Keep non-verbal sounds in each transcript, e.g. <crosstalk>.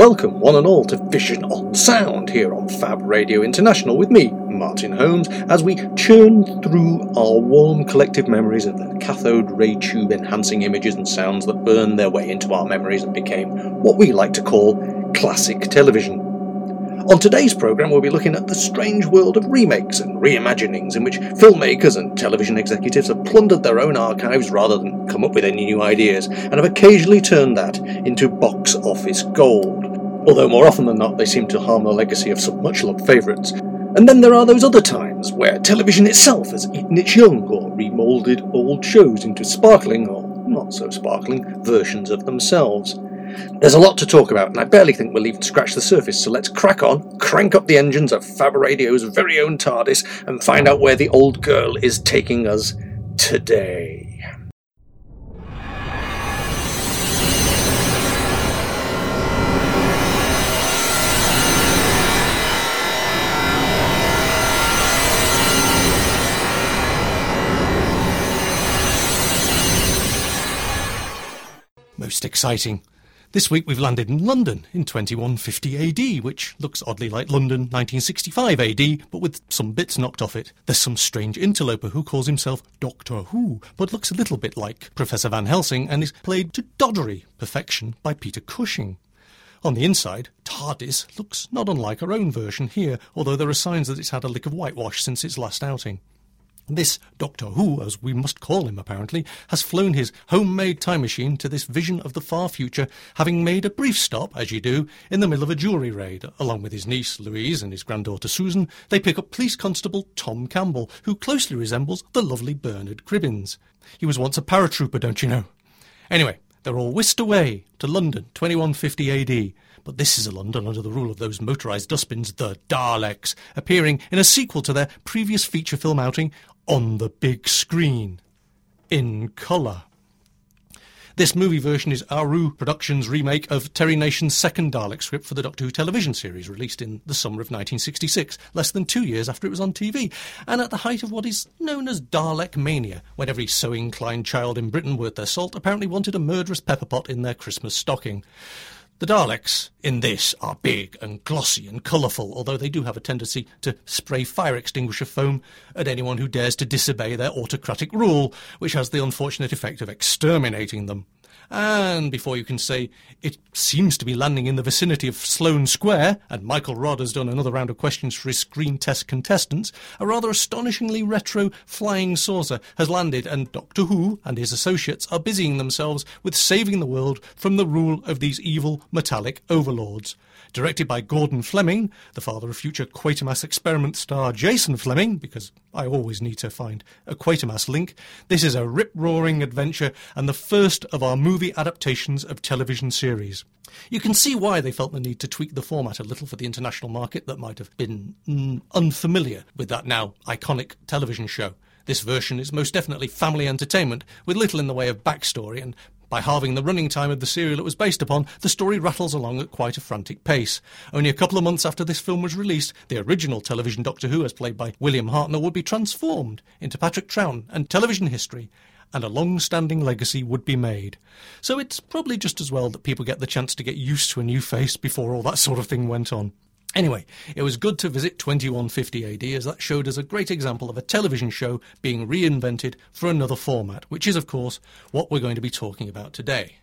Welcome, one and all, to Vision on Sound here on Fab Radio International with me, Martin Holmes, as we churn through our warm collective memories of the cathode ray tube enhancing images and sounds that burned their way into our memories and became what we like to call classic television. On today's programme, we'll be looking at the strange world of remakes and reimaginings in which filmmakers and television executives have plundered their own archives rather than come up with any new ideas, and have occasionally turned that into box office gold. Although more often than not, they seem to harm the legacy of some much loved favourites. And then there are those other times where television itself has eaten its young or remoulded old shows into sparkling or not so sparkling versions of themselves. There's a lot to talk about, and I barely think we'll even scratch the surface, so let's crack on, crank up the engines of Fab Radio's very own TARDIS, and find out where the old girl is taking us today. Most exciting. This week we've landed in London in 2150 AD, which looks oddly like London 1965 AD, but with some bits knocked off it. There's some strange interloper who calls himself Doctor Who, but looks a little bit like Professor Van Helsing and is played to doddery perfection by Peter Cushing. On the inside, TARDIS looks not unlike our own version here, although there are signs that it's had a lick of whitewash since its last outing. This Doctor Who, as we must call him apparently, has flown his homemade time machine to this vision of the far future, having made a brief stop, as you do, in the middle of a jewellery raid. Along with his niece Louise and his granddaughter Susan, they pick up Police Constable Tom Campbell, who closely resembles the lovely Bernard Cribbins. He was once a paratrooper, don't you know? Anyway, they're all whisked away to London, 2150 AD. But this is a London under the rule of those motorised dustbins, the Daleks, appearing in a sequel to their previous feature film outing on the big screen. In colour. This movie version is Aaru Productions' remake of Terry Nation's second Dalek script for the Doctor Who television series, released in the summer of 1966, less than two years after it was on TV, and at the height of what is known as Dalek mania, when every so inclined child in Britain worth their salt apparently wanted a murderous pepper pot in their Christmas stocking. The Daleks in this are big and glossy and colourful, although they do have a tendency to spray fire extinguisher foam at anyone who dares to disobey their autocratic rule, which has the unfortunate effect of exterminating them. And before you can say it seems to be landing in the vicinity of Sloane Square, and Michael Rodd has done another round of questions for his screen test contestants, a rather astonishingly retro flying saucer has landed, and Doctor Who and his associates are busying themselves with saving the world from the rule of these evil metallic overlords. Directed by Gordon Flemyng, the father of future Quatermass experiment star Jason Flemyng, because I always need to find a Quatermass link, this is a rip roaring adventure and the first of our movie adaptations of television series. You can see why they felt the need to tweak the format a little for the international market that might have been mm, unfamiliar with that now iconic television show. This version is most definitely family entertainment, with little in the way of backstory, and by halving the running time of the serial it was based upon, the story rattles along at quite a frantic pace. Only a couple of months after this film was released, the original television Doctor Who, as played by William Hartnell, would be transformed into Patrick Troughton, and television history and a long standing legacy would be made. So it's probably just as well that people get the chance to get used to a new face before all that sort of thing went on. Anyway, it was good to visit 2150 AD as that showed us a great example of a television show being reinvented for another format, which is, of course, what we're going to be talking about today.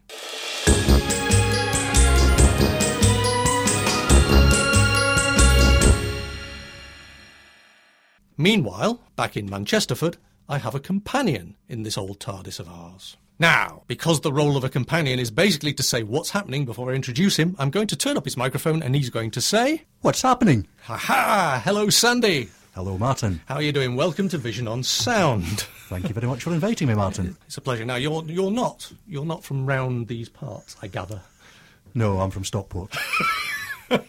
Meanwhile, back in Manchesterford, I have a companion in this old TARDIS of ours. Now, because the role of a companion is basically to say what's happening before I introduce him, I'm going to turn up his microphone and he's going to say, What's happening? Ha ha! Hello, Sandy! Hello, Martin. How are you doing? Welcome to Vision on Sound. Thank you very much for inviting me, Martin. It's a pleasure. Now, you're, you're not. You're not from round these parts, I gather. No, I'm from Stockport. <laughs>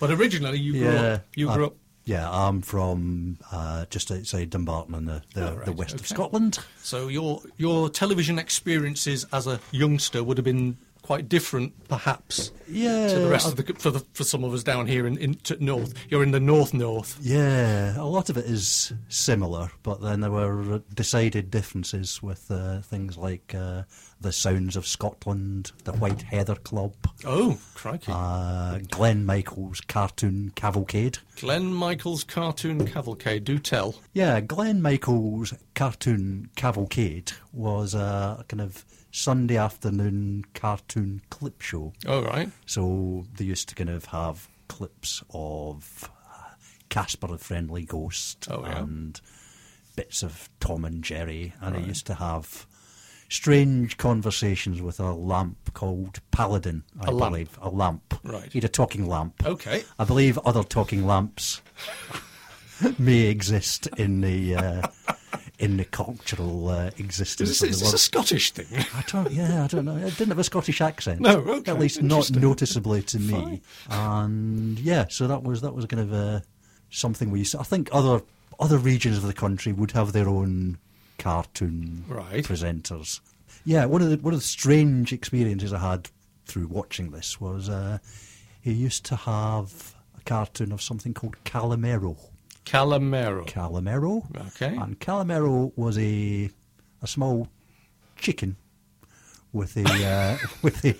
But originally, you grew Yeah, up. You I- grew up. Yeah, I'm from uh, just outside Dumbarton in the, the, Oh, right, the west of. Scotland. So your your television experiences as a youngster would have been quite different, perhaps, Yeah, to the rest I've- of the for the for some of us down here in, in to north. You're in the north north. Yeah, a lot of it is similar, but then there were decided differences with uh, things like uh, the Sounds of Scotland, the White Heather Club, Oh, crikey! uh, Glen Michael's Cartoon Cavalcade. Glen Michael's cartoon cavalcade. Do tell. Yeah, Glen Michael's Cartoon Cavalcade was a kind of Sunday afternoon cartoon clip show. All right. So they used to kind of have clips of uh, Casper the Friendly Ghost Oh, yeah. and bits of Tom and Jerry, and it used to have strange conversations with a lamp called Paladin, I A lamp. believe. A lamp. Right. He had a talking lamp. Okay. I believe other talking lamps <laughs> may exist in the uh, in the cultural uh, existence Is is this a. Scottish thing? I don't. Yeah, I don't know. It didn't have a Scottish accent. No, okay, At least not noticeably to me. And yeah, so that was that was kind of uh, something we. used to- I think other other regions of the country would have their own cartoon Right. presenters. Yeah, one of the one of the strange experiences I had through watching this was uh, he used to have a cartoon of something called Calimero. Calamero. Calimero. Okay. And Calimero was a a small chicken with a uh, <laughs> with a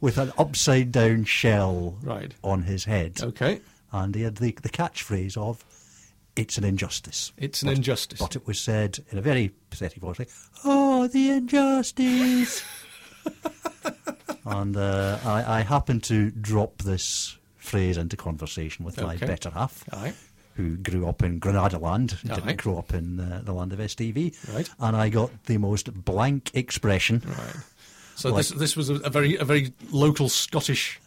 with an upside down shell Right. on his head. Okay. And he had the the catchphrase of "It's an injustice." It's an injustice. But it was said in a very pathetic voice, like, "Oh, the injustice!" <laughs> and uh, I, I happened to drop this phrase into conversation with my better half, Aye. Who grew up in Granada land, Aye. didn't grow up in uh, the land of STV. Right. And I got the most blank expression. Right. So Like- this this was a, a very a very local Scottish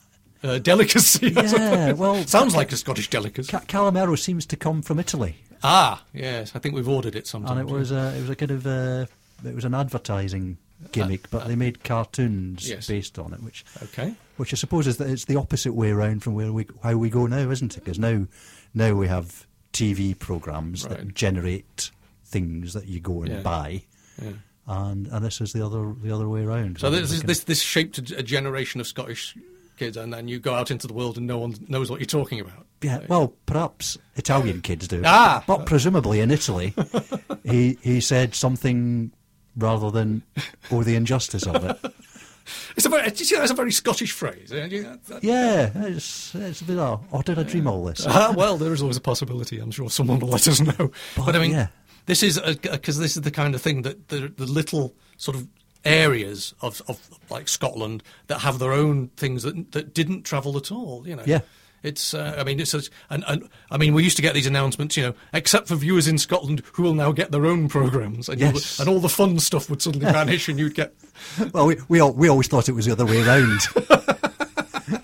uh, delicacy. <laughs> Yeah, well, sounds like a Scottish delicacy. Ca- Calimero seems to come from Italy, ah, yes, I think we've ordered it sometime. and it was a, it was a kind of uh, it was an advertising gimmick, but they made cartoons yes. based on it, which okay. which I suppose is that it's the opposite way around from where we how we go now, isn't it? Because now now we have TV programs Right. that generate things that you go and Yeah. buy, Yeah. and and this is the other the other way around. So this is, this this shaped a, generation of Scottish kids, and then you go out into the world and no one knows what you're talking about. Yeah, well, perhaps Italian <laughs> kids do. Ah! But presumably in Italy, he he said something rather than "oh, the injustice of it." <laughs> <laughs> It's a very, you see, that's a very Scottish phrase. eh? That- Yeah, it's it's bizarre. Or did I dream all this? Ah, well, there is always a possibility. I'm sure someone will let us know. But, I mean, yeah. this is because this is the kind of thing that the, the little sort of areas of, of like Scotland that have their own things that that didn't travel at all. You know. Yeah. It's. Uh, I mean, it's. A, and, and I mean, we used to get these announcements. You know, except for viewers in Scotland who will now get their own programs, and, Yes. and all the fun stuff would suddenly <laughs> vanish, and you'd get. <laughs> Well, we we, all, we always thought it was the other way around. <laughs>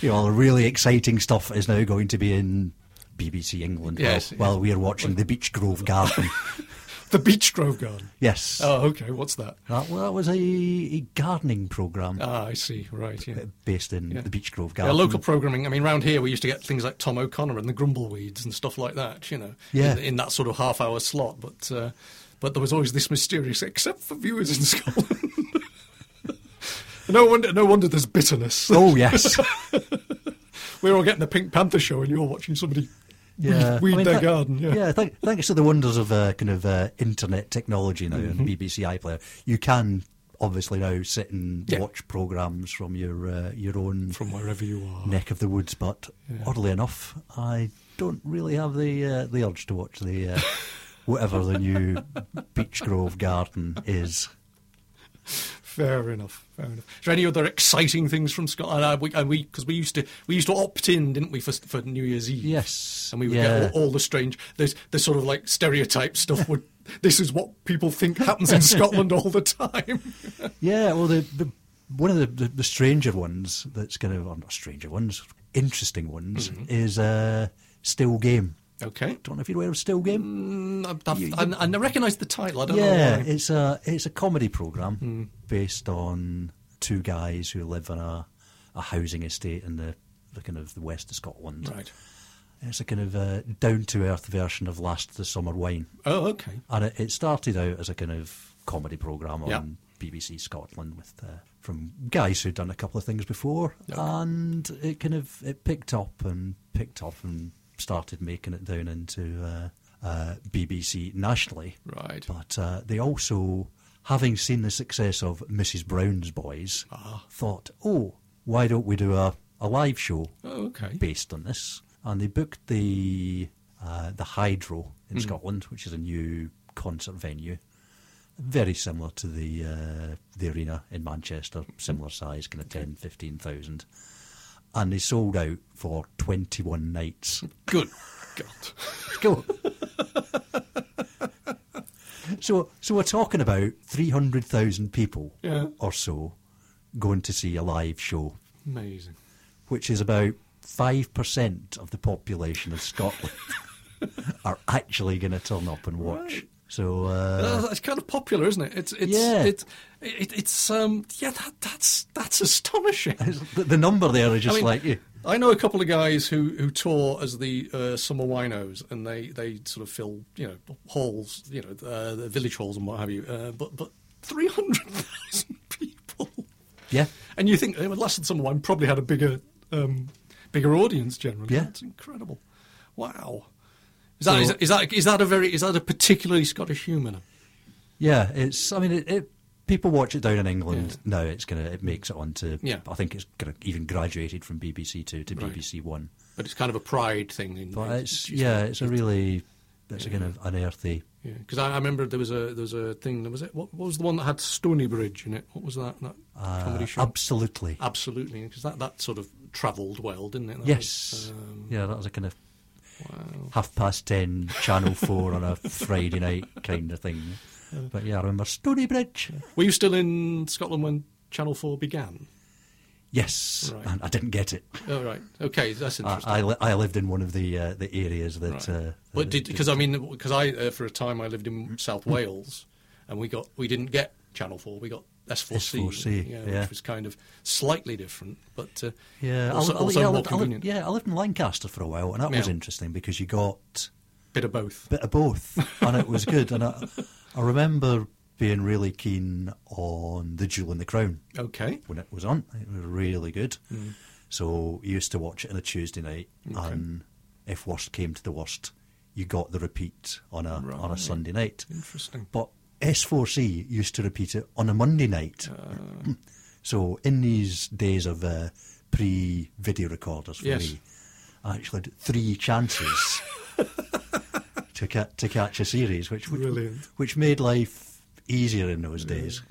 you know, all the really exciting stuff is now going to be in BBC England while- Yes, while, we are watching the Beech Grove Garden. The Beech Grove Garden. yes. Oh, okay. What's that? That, well, that was a, a gardening programme Ah, I see. Right. Yeah. based in Yeah. the Beech Grove Yeah, Garden. local programming. I mean, round here we used to get things like Tom O'Connor and the Grumbleweeds and stuff like that. You know, Yeah. in, in that sort of half-hour slot. But uh, but there was always this mysterious, except for viewers in Scotland. <laughs> no wonder, no wonder there's bitterness. Oh, yes. <laughs> We're all getting the Pink Panther show, and you're watching somebody Yeah, weed, I mean, their that- garden. Yeah. thank, thanks to the wonders of uh, kind of uh, internet technology now Mm-hmm. and BBC iPlayer, you can obviously now sit and Yeah. watch programs from your uh, your own from wherever you are. neck of the woods. But oddly enough, I don't really have the uh, the urge to watch the uh, <laughs> whatever the new Beech Grove Garden is. <laughs> Fair enough. Fair enough. Is there any other exciting things from Scotland? Uh, we, and we because we used to we used to opt in, didn't we, for for New Year's Eve? Yes, and we would yeah. get all, all the strange, the sort of like stereotype stuff. Would this is what people think happens in Scotland all the time? <laughs> Yeah, well, the, the one of the, the, the stranger ones that's kind of, or not stranger ones, interesting ones, Mm-hmm. is uh, Still Game. Okay, Don't know if you're aware of Still Game. Mm, I've, I've, I, I recognise the title. I don't yeah, know why. it's a it's a comedy program Hmm. based on two guys who live in a, a housing estate in the, the kind of the west of Scotland. Right. It's a kind of down to earth version of Last the Summer Wine. Oh, okay. And it, it started out as a kind of comedy programme on Yeah. BBC Scotland with uh, from guys who'd done a couple of things before, Okay. and it kind of it picked up and picked up and started making it down into uh, uh, BBC nationally. Right. But uh, they also, having seen the success of Mrs Brown's Boys, Ah. thought, oh, why don't we do a, a live show Oh, okay. based on this? And they booked the uh, the Hydro in Mm. Scotland, which is a new concert venue, very similar to the uh, the arena in Manchester, similar size, kind of 10, 15,000. And they sold out for 21 nights. Good God. Go. so, so we're talking about 300,000 people Yeah. or so going to see a live show, Amazing. which is about 5% of the population of Scotland <laughs> are actually going to turn up and watch. Right. So, Uh, uh, that's kind of popular, isn't it? It's it's Yeah. it's it, it's um yeah that that's that's astonishing. <laughs> the, the number there is just I mean, like you. I know a couple of guys who, who tour as the uh, summer winos, and they, they sort of fill you know halls, you know uh, the village halls and what have you. Uh, but but three hundred thousand <laughs> people, Yeah. and you think uh, last summer wine probably had a bigger um, bigger audience generally. Yeah. that's incredible. Wow. Is that, So- is, that- is that is that a very is that a particularly Scottish humour? Yeah, it's. I mean, it, it, people watch it down in England now. It's gonna. It makes it onto. Yeah. I think it's gonna even graduated from BBC Two to Right. BBC One. But it's kind of a pride thing. In, But it's yeah, it's a really. It's a kind of unearthly. Yeah, because I, I remember there was a there was a thing. There was it what, what was the one that had Stoneybridge in it? What was that? That Uh, comedy show. absolutely. Absolutely, because that, that sort of travelled well, didn't it? That yes. was, um, yeah, that was a kind of Wow. half past ten, Channel Four on a Friday night kind of thing. But yeah, I remember Stoneybridge. Were you still in Scotland when Channel Four began? Yes, Right. and I didn't get it. Oh right, okay, that's interesting. I, li- I lived in one of the uh, the areas that. Right. Uh, did because I mean because I uh, for a time I lived in South. Wales, and we got we didn't get Channel Four, we got S4C, S4C, yeah, yeah. which was kind of slightly different, but uh, Yeah, also, I, also yeah, I more lived, I lived- convenient. yeah, I lived in Lancaster for a while, and that was interesting because you got Bit of both. bit of both, and it was good. And I, I remember being really keen on the Jewel in the Crown Okay. when it was on. It was really good. So you used to watch it on a Tuesday night, Okay. and if worst came to the worst, you got the repeat on a on a Sunday night. Interesting. But S4C used to repeat it on a Monday night. Uh. <laughs> so in these days of uh, pre-video recorders for Yes. me, I actually had three chances <laughs> to ca- to catch a series, which which, which made life easier in those days.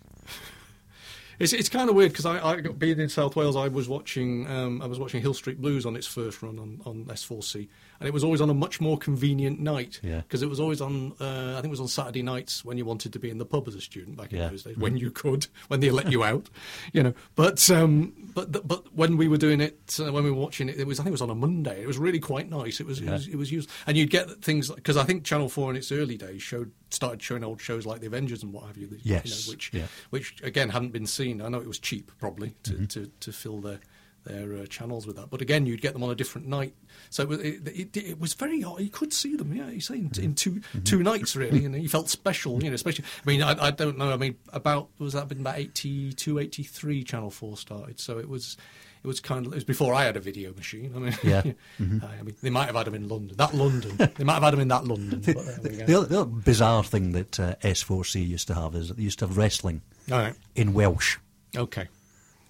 It's it's kind of weird because I, I got being in South Wales, I was watching um, I was watching Hill Street Blues on its first run on, on S4C, and it was always on a much more convenient night. Yeah. Because it was always on uh, I think it was on Saturday nights when you wanted to be in the pub as a student back in Yeah. those days when you could when they let you <laughs> out, you know. But um, but but when we were doing it uh, when we were watching it, it was I think it was on a Monday. It was really quite nice. It was it was, it was used, and you'd get things because I think Channel Four in its early days showed started showing old shows like The Avengers and what have you. that, you know, Yes. which Yeah. which again hadn't been seen. I know it was cheap probably to, Mm-hmm. to, to fill their their uh, channels with that, but again you'd get them on a different night. So it, was- it, it, it was very odd. You could see them, yeah. You say in, Mm-hmm. 2 two nights really, and you felt special, you know. Especially, I mean, I, I don't know. I mean, about was that been about 82, 83 Channel Four started, so it was. It was kind of it was before I had a video machine. I mean, Yeah. <laughs> I mean, they might have had them in London. That London, <laughs> they might have had them in that London. But there we go. The other, the other bizarre thing that uh, S4C used to have is that they used to have wrestling right, in Welsh okay.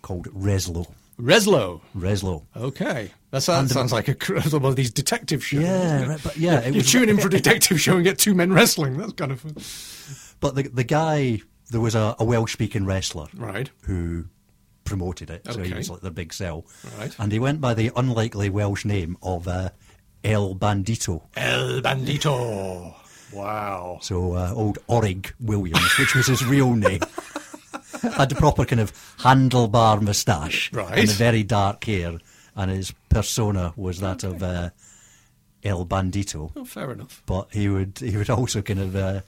called Reslo. Reslo. Reslo. Okay, that sounds, sounds like a <laughs> one of these detective shows. Yeah, right, but yeah, you was- tune in for a detective show and get two men wrestling. That's kind of fun. But the the guy, there was a, a Welsh speaking wrestler right. who promoted it, so he was like the big sell. Right. And he went by the unlikely Welsh name of uh, El Bandito. El Bandito. Wow. So uh, old Orig Williams, which was his real name, <laughs> had the proper kind of handlebar moustache Right. and the very dark hair, and his persona was that of uh, El Bandito. Oh, fair enough. But he would he would also kind of uh,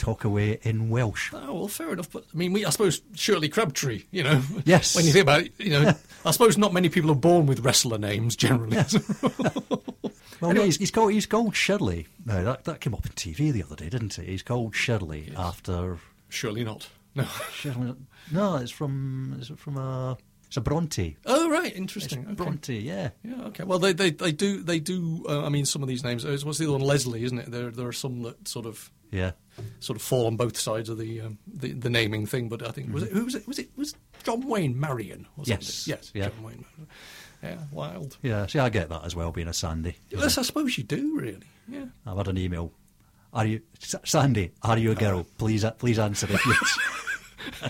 talk away in Welsh. Oh well, fair enough. But I mean, we, I suppose Shirley Crabtree. You know. Yes. When you think about it, you know, <laughs> I suppose not many people are born with wrestler names generally. <laughs> Well, yeah, he's, he's called he's called Shirley. No, that that came up on TV the other day, didn't it? He's called Shirley after Surely not. No. Shirley. No, it's from it's from a it's a Bronte. Oh right, interesting. Okay. Bronte, yeah. Yeah, okay. Well, they they, they do they do. Uh, I mean, some of these names. uh, What's the other one? Leslie, isn't it? There there are some that sort of Yeah. Sort of fall on both sides of the um, the, the naming thing. But I think was it who was it was it was John Wayne Marion? Or Yes. something? yes, Yeah. John Wayne. Marion. Yeah, wild. Yeah, see, I get that as well, being a Sandy. Yes, I suppose you do really. Yeah. I've had an email. Are you Sandy? Are you a girl? Please, uh, please answer it. Yes.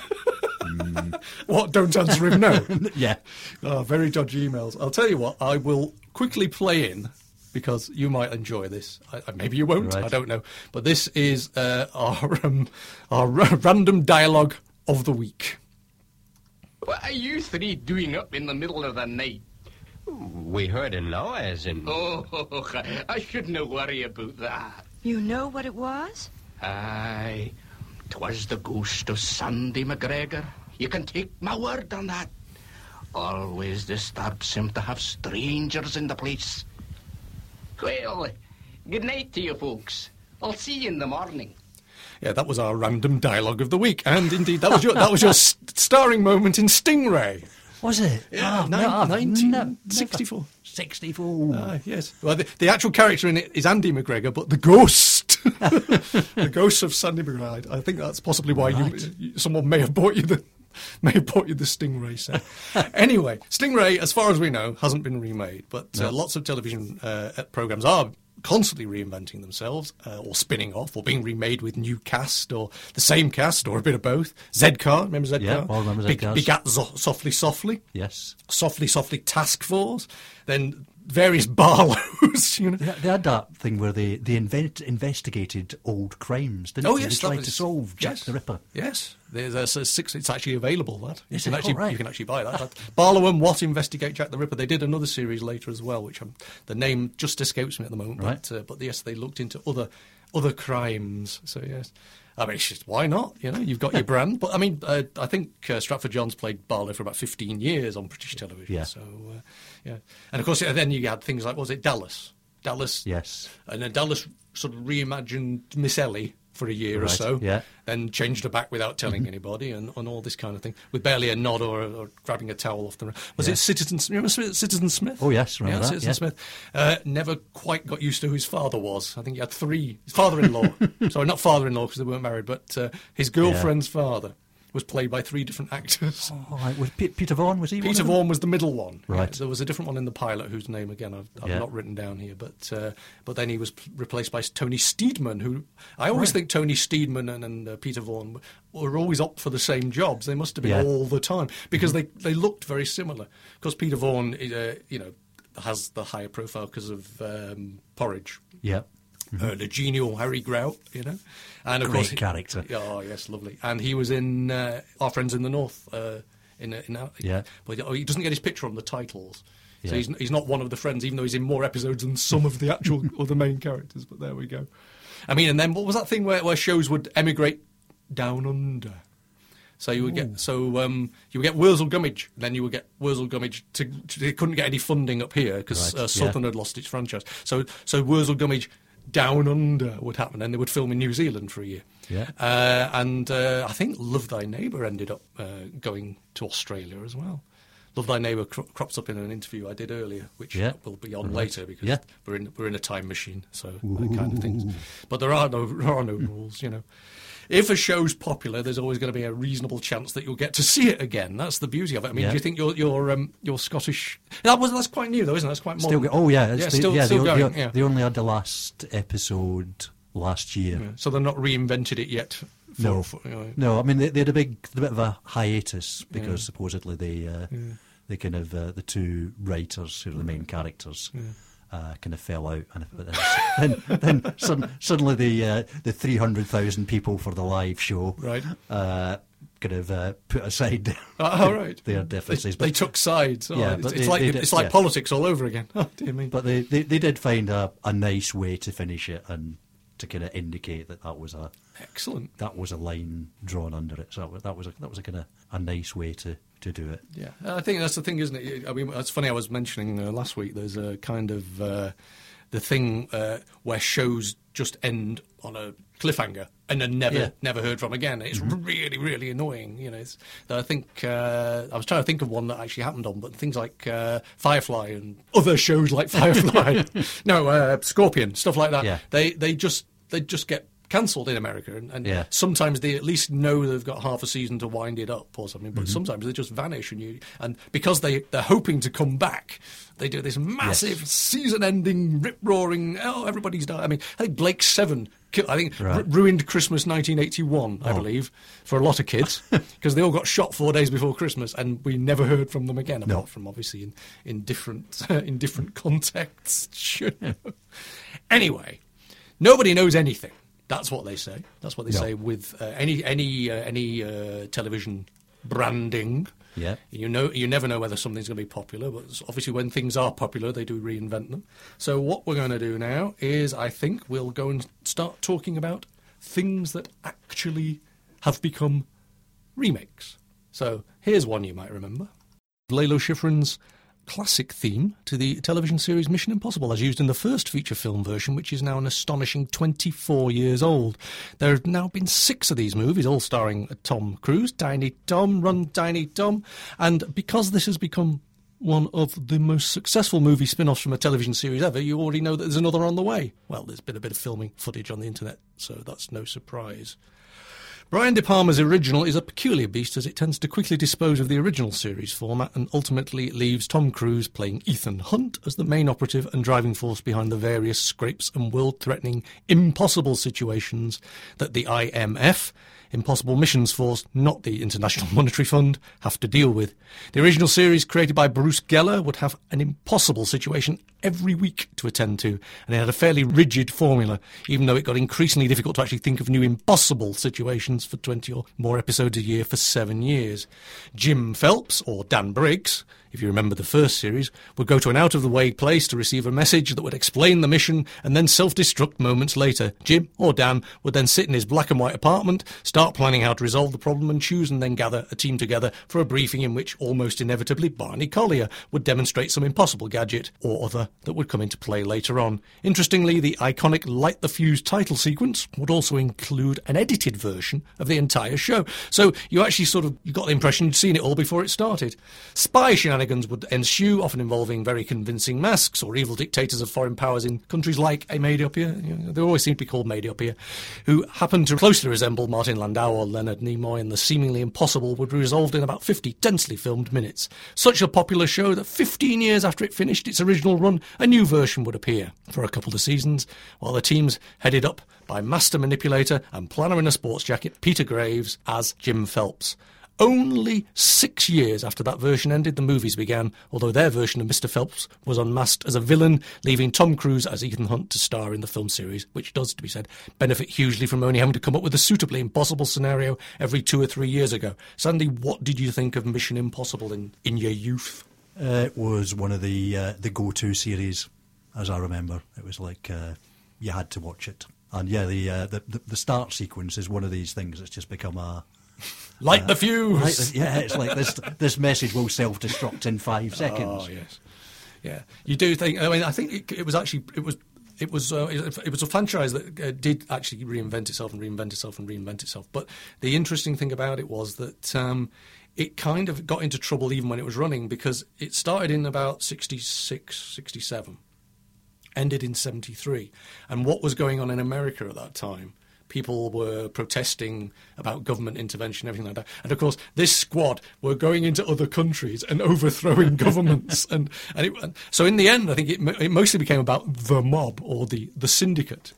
<laughs> What? Don't answer him. No. <laughs> yeah. Oh, very dodgy emails. I'll tell you what, I will quickly play in because you might enjoy this. I, I- maybe you won't. Right. I don't know. But this is uh, our <laughs> um, our ra- random dialogue of the week. What are you three doing up in the middle of the night? We heard a noise and Oh, <laughs> I shouldn't worry about that. You know what it was? Aye, 'twas the ghost of Sandy McGregor. You can take my word on that. Always disturbs him to have strangers in the place. Well, good night to you folks. I'll see you in the morning. Yeah, that was our random dialogue of the week, and indeed that was your that was your <laughs> s- starring moment in Stingray. Was it? Yeah, Ah, no, 1964. never- 64. Ah, yes. Well, the, the actual character in it is Andy McGregor, but the ghost, <laughs> the ghost of Sandy McGregor. I think that's possibly why Right. you, someone may have bought you the <laughs> may have bought you the Stingray set. <laughs> anyway, Stingray, as far as we know, hasn't been remade, but uh, lots of television uh, programs are constantly reinventing themselves uh, or spinning off or being remade with new cast or the same cast or a bit of both. Z-Car, remember Z-Car? Yeah, I remember Big, Z-Cars. Begat Softly Softly Yes. softly, softly task force, then various <laughs> Barlows, you know. They, they had that thing where they, they invent, investigated old crimes, didn't Oh they? yes, they tried was- to solve Jack yes, the Ripper. Yes, there's a, six. It's actually available. That you Is can it? actually Oh, right. you can actually buy that. that. Barlow and Watt investigate Jack the Ripper. They did another series later as well, which um, the name just escapes me at the moment. Right. But, uh, but yes, they looked into other other crimes. So yes. I mean, it's just, why not? You know, you've got your <laughs> brand. But I mean, uh, I think uh, Stratford Johns played Barlow for about 15 years on British television. Yeah. So, uh, yeah. And of course, then you had things like, was it Dallas? Dallas. Yes. And then Dallas sort of reimagined Miss Ellie for a year or so. yeah. Then changed her back without telling anybody and, and all this kind of thing. With barely a nod or, or grabbing a towel off the. Was Yeah. it Citizen, remember Smith- Citizen Smith? Oh, yes, remember yeah, that, Citizen yeah. Smith. Uh, never quite got used to who his father was. I think he had three. His father in law. <laughs> Sorry, not father in law because they weren't married, but uh, his girlfriend's father was played by three different actors. <laughs> Oh, right. Was Pe- Peter Vaughan, was he Peter? Vaughan was the middle one. Right. Yeah, there was a different one in the pilot whose name again I've, I've Yeah. not written down here, but uh, but then he was p- replaced by Tony Steedman, who I always Right. think Tony Steedman and, and uh, Peter Vaughan were always up for the same jobs. They must have been Yeah. Mm-hmm. all the time because they they looked very similar. Because Peter Vaughan, uh, you know, has the higher profile because of um, Porridge. Yeah. Uh, the genial Harry Grout, you know, and of Mm-hmm. Great course, he- character. Oh yes, lovely. And he was in uh, Our Friends in the North. Uh, in, in our- Yeah. but oh, he doesn't get his picture on the titles, so Yeah. he's he's not one of the friends, even though he's in more episodes than some of the actual <laughs> or the main characters. But there we go. I mean, and then what was that thing where, where shows would emigrate down under? So you would get so um, you would get Wurzel Gummidge, then you would get Wurzel Gummidge. To, to, they couldn't get any funding up here because Right, uh, yeah. Southern had lost its franchise. So so Wurzel Gummidge down under would happen, and they would film in New Zealand for a year. Yeah. Uh, and uh, I think Love Thy Neighbour ended up uh, going to Australia as well. Love Thy Neighbour cro- crops up in an interview I did earlier, which Yeah. will be on Right. later because Yeah. we're in we're in a time machine, so that kind of things. But there are no there are no <laughs> rules, you know. If a show's popular, there's always going to be a reasonable chance that you'll get to see it again. That's the beauty of it. I mean, Yeah. do you think your your um, your Scottish that was that's quite new though, isn't it? That's quite modern. go- oh, yeah. it's yeah, the- still, yeah, still they, going. they, yeah. they only had the last episode last year. Yeah. So they're not reinvented it yet. For, No. for, you know, No, I mean they, they had a big, a bit of a hiatus because supposedly they, uh, they kind of uh, the two writers who are the main characters uh, kind of fell out, and then, <laughs> then, then sudden, suddenly the uh, the three hundred thousand people for the live show, Right. uh, kind of uh, put aside Oh, <laughs> all right. their They, differences. they but, took sides. Oh, Yeah, it's, they- like they did- it's like yeah. politics all over again. <laughs> Oh dear me. but they, they, they did find a, a nice way to finish it and to kind of indicate that that was a Excellent. that was a line drawn under it. So that was- that was a, that was a kind of a nice way to, to do it. Yeah, I think that's the thing, isn't it? I mean, it's funny. I was mentioning uh, last week. There's a kind of uh, the thing uh, where shows just end on a cliffhanger and then never Yeah. Mm-hmm. never heard from again. It's really really annoying. You know, it's, I think uh, I was trying to think of one that actually happened on, but things like uh, Firefly and other shows like Firefly, <laughs> no uh, Scorpion, stuff like that. Yeah. They they just they just get cancelled in America, and, and Yeah. sometimes they at least know they've got half a season to wind it up or something. Mm-hmm. But sometimes they just vanish, and you and because they they're hoping to come back, they do this massive season-ending, rip-roaring. Oh, everybody's died. I mean, I think Blake Seven. I think Right. ru- ruined Christmas 1981, I Oh. believe, for a lot of kids <laughs> because they all got shot four days before Christmas, and we never heard from them again. Apart from obviously in, in different <laughs> in different contexts. you <laughs> know. anyway, nobody knows anything. That's what they say. That's what they No. say with uh, any any uh, any uh, television branding. Yeah. You know, you never know whether something's going to be popular, but obviously when things are popular, they do reinvent them. So what we're going to do now is, I think, we'll go and start talking about things that actually have become remakes. So here's one you might remember: Lalo Schifrin's classic theme to the television series Mission Impossible, as used in the first feature film version, which is now an astonishing 24 years old. There have now been six of these movies, all starring Tom Cruise, Tiny Tom, Run Tiny Tom, and because this has become one of the most successful movie spin offs from a television series ever, you already know that there's another on the way. Well, there's been a bit of filming footage on the internet, so that's no surprise. Brian De Palma's original is a peculiar beast as it tends to quickly dispose of the original series format and ultimately leaves Tom Cruise playing Ethan Hunt as the main operative and driving force behind the various scrapes and world threatening impossible situations that the IMF, Impossible Missions Force, not the International <laughs> Monetary Fund, have to deal with. The original series, created by Bruce Geller, would have an impossible situation every week to attend to, and it had a fairly rigid formula, even though it got increasingly difficult to actually think of new impossible situations for 20 or more episodes a year for seven years. Jim Phelps, or Dan Briggs, if you remember the first series, would go to an out of the way place to receive a message that would explain the mission and then self destruct moments later. Jim, or Dan, would then sit in his black and white apartment, start planning how to resolve the problem, and choose and then gather a team together for a briefing in which almost inevitably Barney Collier would demonstrate some impossible gadget or other that would come into play later on. Interestingly, the iconic Light the Fuse title sequence would also include an edited version of the entire show. So you actually sort of you got the impression you'd seen it all before it started. Spy shenanigans would ensue, often involving very convincing masks or evil dictators of foreign powers in countries like Amedyopia. You know, they always seem to be called Amedyopia, who happen to closely resemble Martin Landau or Leonard Nimoy, and the seemingly impossible would be resolved in about 50 densely filmed minutes. Such a popular show that 15 years after it finished its original run, a new version would appear for a couple of seasons, while the teams headed up by master manipulator and planner in a sports jacket Peter Graves as Jim Phelps. Only six years after that version ended, the movies began, although their version of Mr. Phelps was unmasked as a villain, leaving Tom Cruise as Ethan Hunt to star in the film series, which does, to be said, benefit hugely from only having to come up with a suitably impossible scenario every two or three years ago. Sandy, what did you think of Mission Impossible in, in your youth? Uh, it was one of the uh, the go to series, as I remember. It was like uh, you had to watch it, and yeah, the, uh, the the the start sequence is one of these things that's just become a Light the fuse! Right, th- yeah, it's like this. This message will self-destruct in five seconds. Oh yes, yeah. You do think? I mean, I think it, it was actually it was it was uh, it, it was a franchise that uh, did actually reinvent itself and reinvent itself and reinvent itself. But the interesting thing about it was that. Um, it kind of got into trouble even when it was running because it started in about 66, 67, ended in 73. And what was going on in America at that time? People were protesting about government intervention, everything like that. And of course, this squad were going into other countries and <laughs> overthrowing governments. And, and, it, and so, in the end, I think it, it mostly became about the mob or the, the syndicate.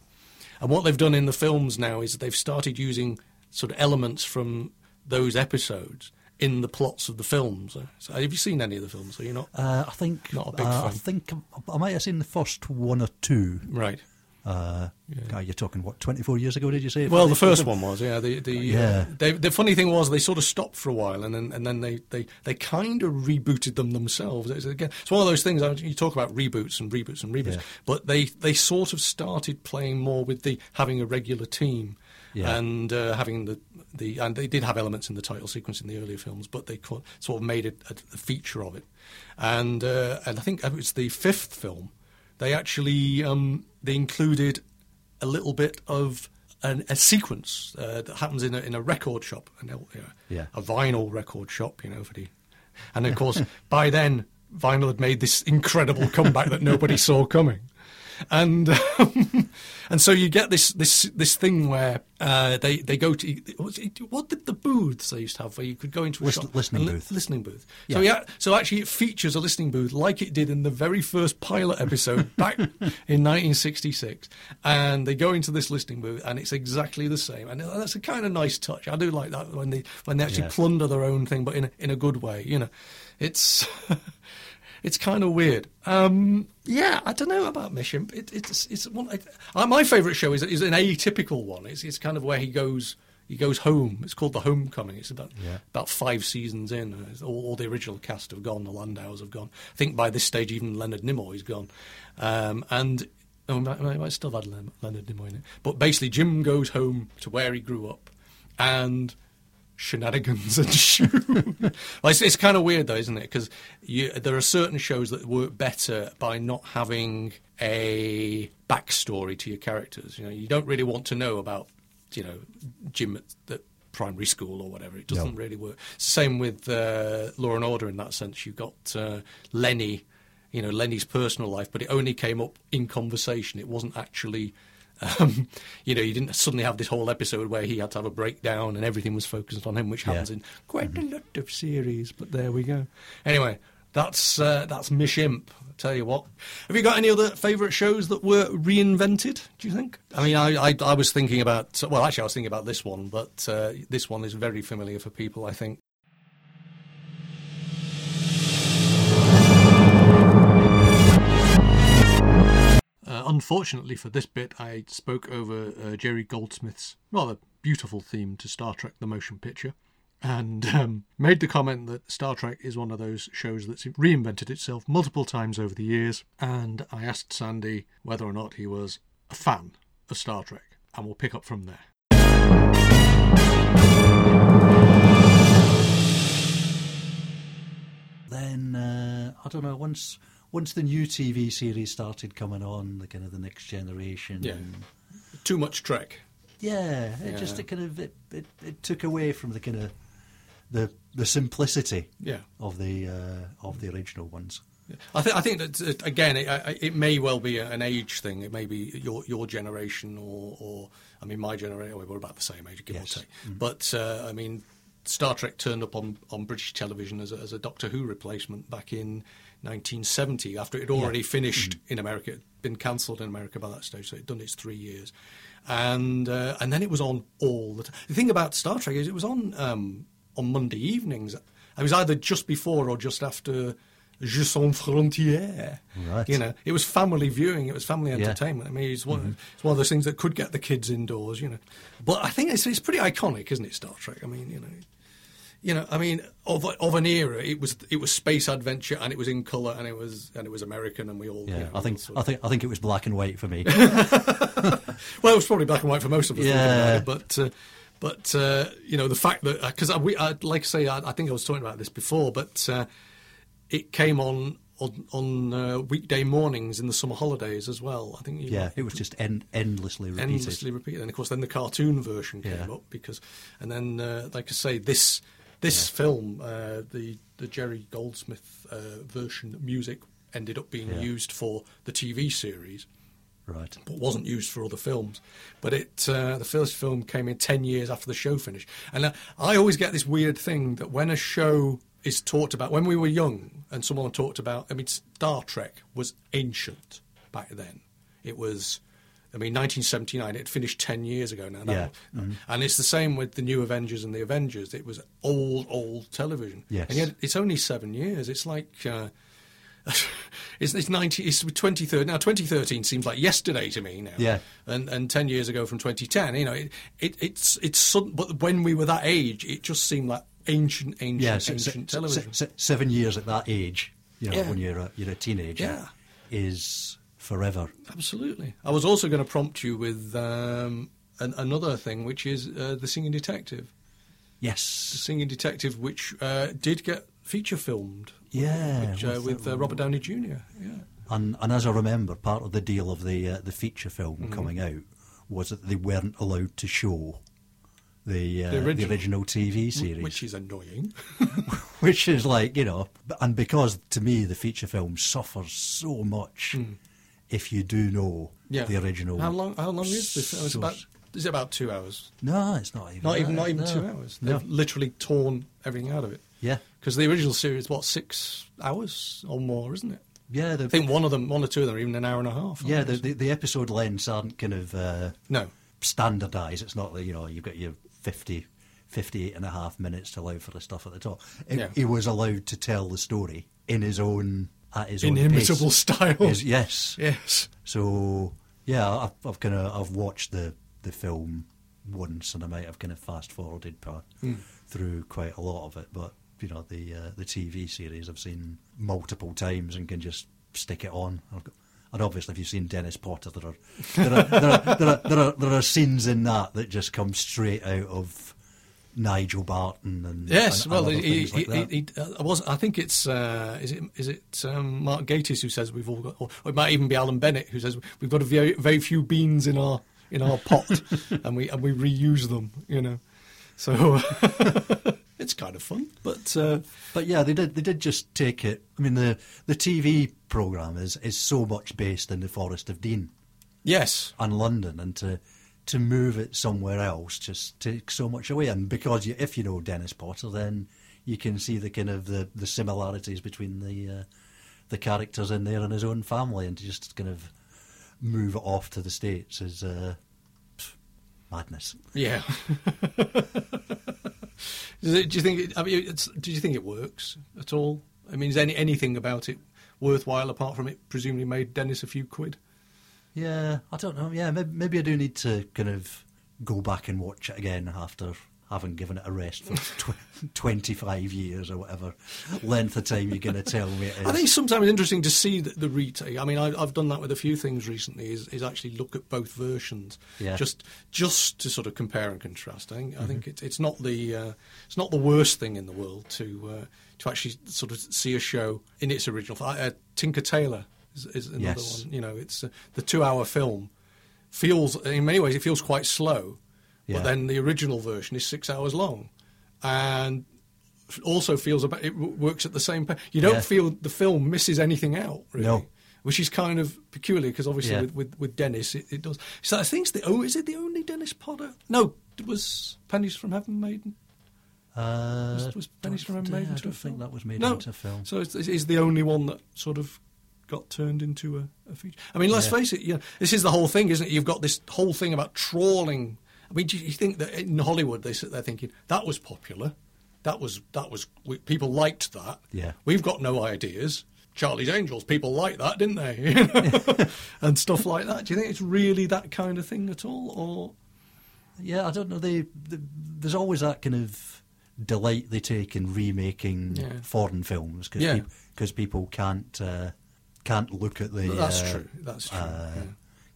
And what they've done in the films now is they've started using sort of elements from those episodes in the plots of the films. So have you seen any of the films? Are you not? Uh, I think. Not a big uh, I think I might have seen the first one or two. Right. Uh, God, you're talking what? Twenty-four years ago? Did you say? Well, the first one was, yeah. The the Yeah. Uh, they, the funny thing was they sort of stopped for a while, and then and then they, they, they kind of rebooted them themselves. It's, again, it's one of those things. You talk about reboots and reboots and reboots, Yeah. but they they sort of started playing more with the having a regular team. Yeah. And uh, having the, the and they did have elements in the title sequence in the earlier films, but they sort of made it a, a feature of it. And uh, and I think it was the fifth film they actually um, they included a little bit of an, a sequence uh, that happens in a, in a record shop, and you know, Yeah. a vinyl record shop, you know, for the. And of course, <laughs> by then, vinyl had made this incredible comeback that nobody saw coming, and <laughs> um, and so you get this this this thing where uh, they they go to what did the booths they used to have where you could go into a Listen- shop listening li- booth. listening booth. Yeah. So yeah, so actually it features a listening booth like it did in the very first pilot episode back in <laughs> 1966, and they go into this listening booth and it's exactly the same, and that's a kind of nice touch. I do like that when they when they actually Yeah. plunder their own thing, but in a, in a good way. You know, it's. <laughs> It's kind of weird. Um, yeah, I don't know about Mission. It, it's it's one. My favourite show is is an atypical one. It's it's kind of where he goes he goes home. It's called The Homecoming. It's about Yeah. about five seasons in. Uh, All, all the original cast have gone. The Landaus have gone. I think by this stage even Leonard Nimoy's gone. Um, and oh, I, I might still have had Leonard Nimoy in it. But basically, Jim goes home to where he grew up, and shenanigans ensue. <laughs> well, it's, it's kind of weird though, isn't it? Because there are certain shows that work better by not having a backstory to your characters. You know, you don't really want to know about, you know, Jim at the primary school or whatever. It doesn't No. really work. Same with uh, Law and Order in that sense. You've got uh, Lenny. You know Lenny's personal life, but it only came up in conversation. It wasn't actually um, <laughs> you know, you didn't suddenly have this whole episode where he had to have a breakdown and everything was focused on him, which happens Yeah. in quite a lot of series. But there we go. Anyway, that's uh, that's Mish Imp. I tell you what. Have you got any other favourite shows that were reinvented? Do you think? I mean, I, I I was thinking about well, actually, I was thinking about this one, but uh, this one is very familiar for people. I think. Unfortunately for this bit, I spoke over uh, Jerry Goldsmith's rather beautiful theme to Star Trek the Motion Picture and um, made the comment that Star Trek is one of those shows that's reinvented itself multiple times over the years. And I asked Sandy whether or not he was a fan of Star Trek, and we'll pick up from there. Then uh, I don't know. Once once the new TV series started coming on, the kind of the next generation. Yeah. and- Too much Trek. yeah. It Yeah. just it kind of it, it, it took away from the kind of the the simplicity Yeah. of the uh, of the original ones. I, th- I think that uh, again, it, it may well be an age thing. It may be your your generation, or, or I mean, my generation. We're about the same age, give Yes. or take. But uh, I mean, Star Trek turned up on, on British television as a, as a Doctor Who replacement back in 1970, after it had already finished in America. It had been cancelled in America by that stage, so it'd done its three years, and uh, and then it was on all the time. The thing about Star Trek is it was on um, on Monday evenings. It was either just before or just after. Jeux Sans Frontières. Right. You know, it was family viewing. It was family Yeah. entertainment. I mean, it's one, it's one of those things that could get the kids indoors. You know, but I think it's, it's pretty iconic, isn't it? Star Trek. I mean, you know, you know, I mean, of of an era, it was it was space adventure, and it was in color, and it was and it was American, and we all. Yeah, you know, I think I think I think it was black and white for me. <laughs> well, it was probably black and white for most of us. Yeah. it, but uh, but uh, you know the fact that because I, we, I, like I say, I, I think I was talking about this before, but uh, it came on on, on uh, weekday mornings in the summer holidays as well. I think you yeah, it was just en- endlessly repeated. endlessly repeated. And of course, then the cartoon version came Yeah. up because, and then uh, like I say, this this film, uh, the the Jerry Goldsmith uh, version music ended up being Yeah. used for the TV series Right. but wasn't used for other films. But it uh, the first film came in ten years after the show finished, and uh, I always get this weird thing that when a show is talked about, when we were young, and someone talked about, I mean, Star Trek was ancient back then. It was. I mean, 1979. It finished ten years ago now. Yeah. and it's the same with the new Avengers and the Avengers. It was old, old television. Yes. and yet it's only seven years. It's like uh, <laughs> it's, it's 90 it's 2013 now 2013 seems like yesterday to me now Yeah. and and 10 years ago from 2010 you know it, it it's it's sudden, but when we were that age it just seemed like ancient ancient Yeah, se- ancient se- television se- seven years at that age, you know, Yeah. when you're a, you're a teenager, Yeah. is forever. absolutely i was also going to prompt you with um, an, another thing which is uh, the singing detective Yes, the singing detective which uh, did get feature filmed Yeah. which, uh, with uh, robert downey jr yeah And, and as I remember, part of the deal of the uh, the feature film Mm-hmm. coming out was that they weren't allowed to show the uh, The the, original. original. TV series, Which is annoying. <laughs> <laughs> which is like you know, and because to me the feature film suffers so much if you do know. Yeah. the original. How long? How long is this? It's about. Is it about two hours? No, it's not even. Not even. Not even no. two hours. They've literally torn everything out of it. Yeah, Because the original series, what six hours or more, isn't it? yeah. The, I think one of them, one or two of them, are even an hour and a half. yeah, the, the the episode lengths aren't kind of. Uh, no. standardise. It's not that, you know, you've got your 50, 58 and a half minutes to allow for the stuff at the top. It, Yeah. He was allowed to tell the story in his own, at his Inimitable style. His- yes. Yes. So, yeah, I've, I've kind of, I've watched the, the film once and I might have kind of fast forwarded part Hmm. through quite a lot of it, but, you know, the, uh, the TV series I've seen multiple times and can just stick it on. I've got, and obviously, if you've seen Dennis Potter, there are there are, there are, there are, there are, there are scenes in that that just come straight out of Nigel Barton and Yes, and, well, and he, like he, he, he, uh, was. I think it's uh, is it is it um, Mark Gatiss who says we've all got, or it might even be Alan Bennett who says we've got a very very few beans in our in our pot, <laughs> and we and we reuse them. You know, so <laughs> it's kind of fun. But uh, But yeah, they did. They did just take it. I mean, the the TV program is is so much based in the Forest of Dean yes, and London, and to to move it somewhere else just takes so much away. And because you, if you know Dennis Potter, then you can see the kind of the, the similarities between the uh, the characters in there and his own family, and to just kind of move it off to the states is uh, pff, madness. yeah. <laughs> Do you think? It, I mean, it's, do you think it works at all? I mean, is any anything about it worthwhile apart from it presumably made Dennis a few quid? Yeah, I don't know. Yeah, maybe, maybe I do need to kind of go back and watch it again after having given it a rest for <laughs> tw- 25 years or whatever length of time you're going to tell me it is. I think sometimes it's interesting to see the, the retake. I mean, I, I've done that with a few things recently. Is, is actually look at both versions, Yeah. just just to sort of compare and contrast. I think I think it's it's not the uh, it's not the worst thing in the world to uh, to actually sort of see a show in its original. Uh, Tinker Tailor is, is another Yes. one. You know, it's uh, the two-hour film feels in many ways it feels quite slow, Yeah. but then the original version is six hours long, and also feels about it works at the same pace. You don't Yeah. feel the film misses anything out, really. No. Which is kind of peculiar because obviously Yeah. with, with, with Dennis it, it does. So I think it's the oh is it the only Dennis Potter? No, it was Pennies from Heaven made uh, was, was Pennies from Heaven made I into a think film? that was made no. into a film. So it's, it's the only one that sort of got turned into a, a feature. I mean, let's Yeah. face it. You know, this is the whole thing, isn't it? You've got this whole thing about trawling. I mean, do you think that in Hollywood they sit there thinking that was popular, that was that was we, people liked that. Yeah. we've got no ideas. Charlie's Angels, people liked that, didn't they? <laughs> You know? <laughs> and stuff like that. Do you think it's really that kind of thing at all, or Yeah, I don't know. They, they, there's always that kind of delight they take in remaking Yeah. foreign films because Yeah. people can't uh, can't look at the. That's uh, true, that's true, uh, yeah.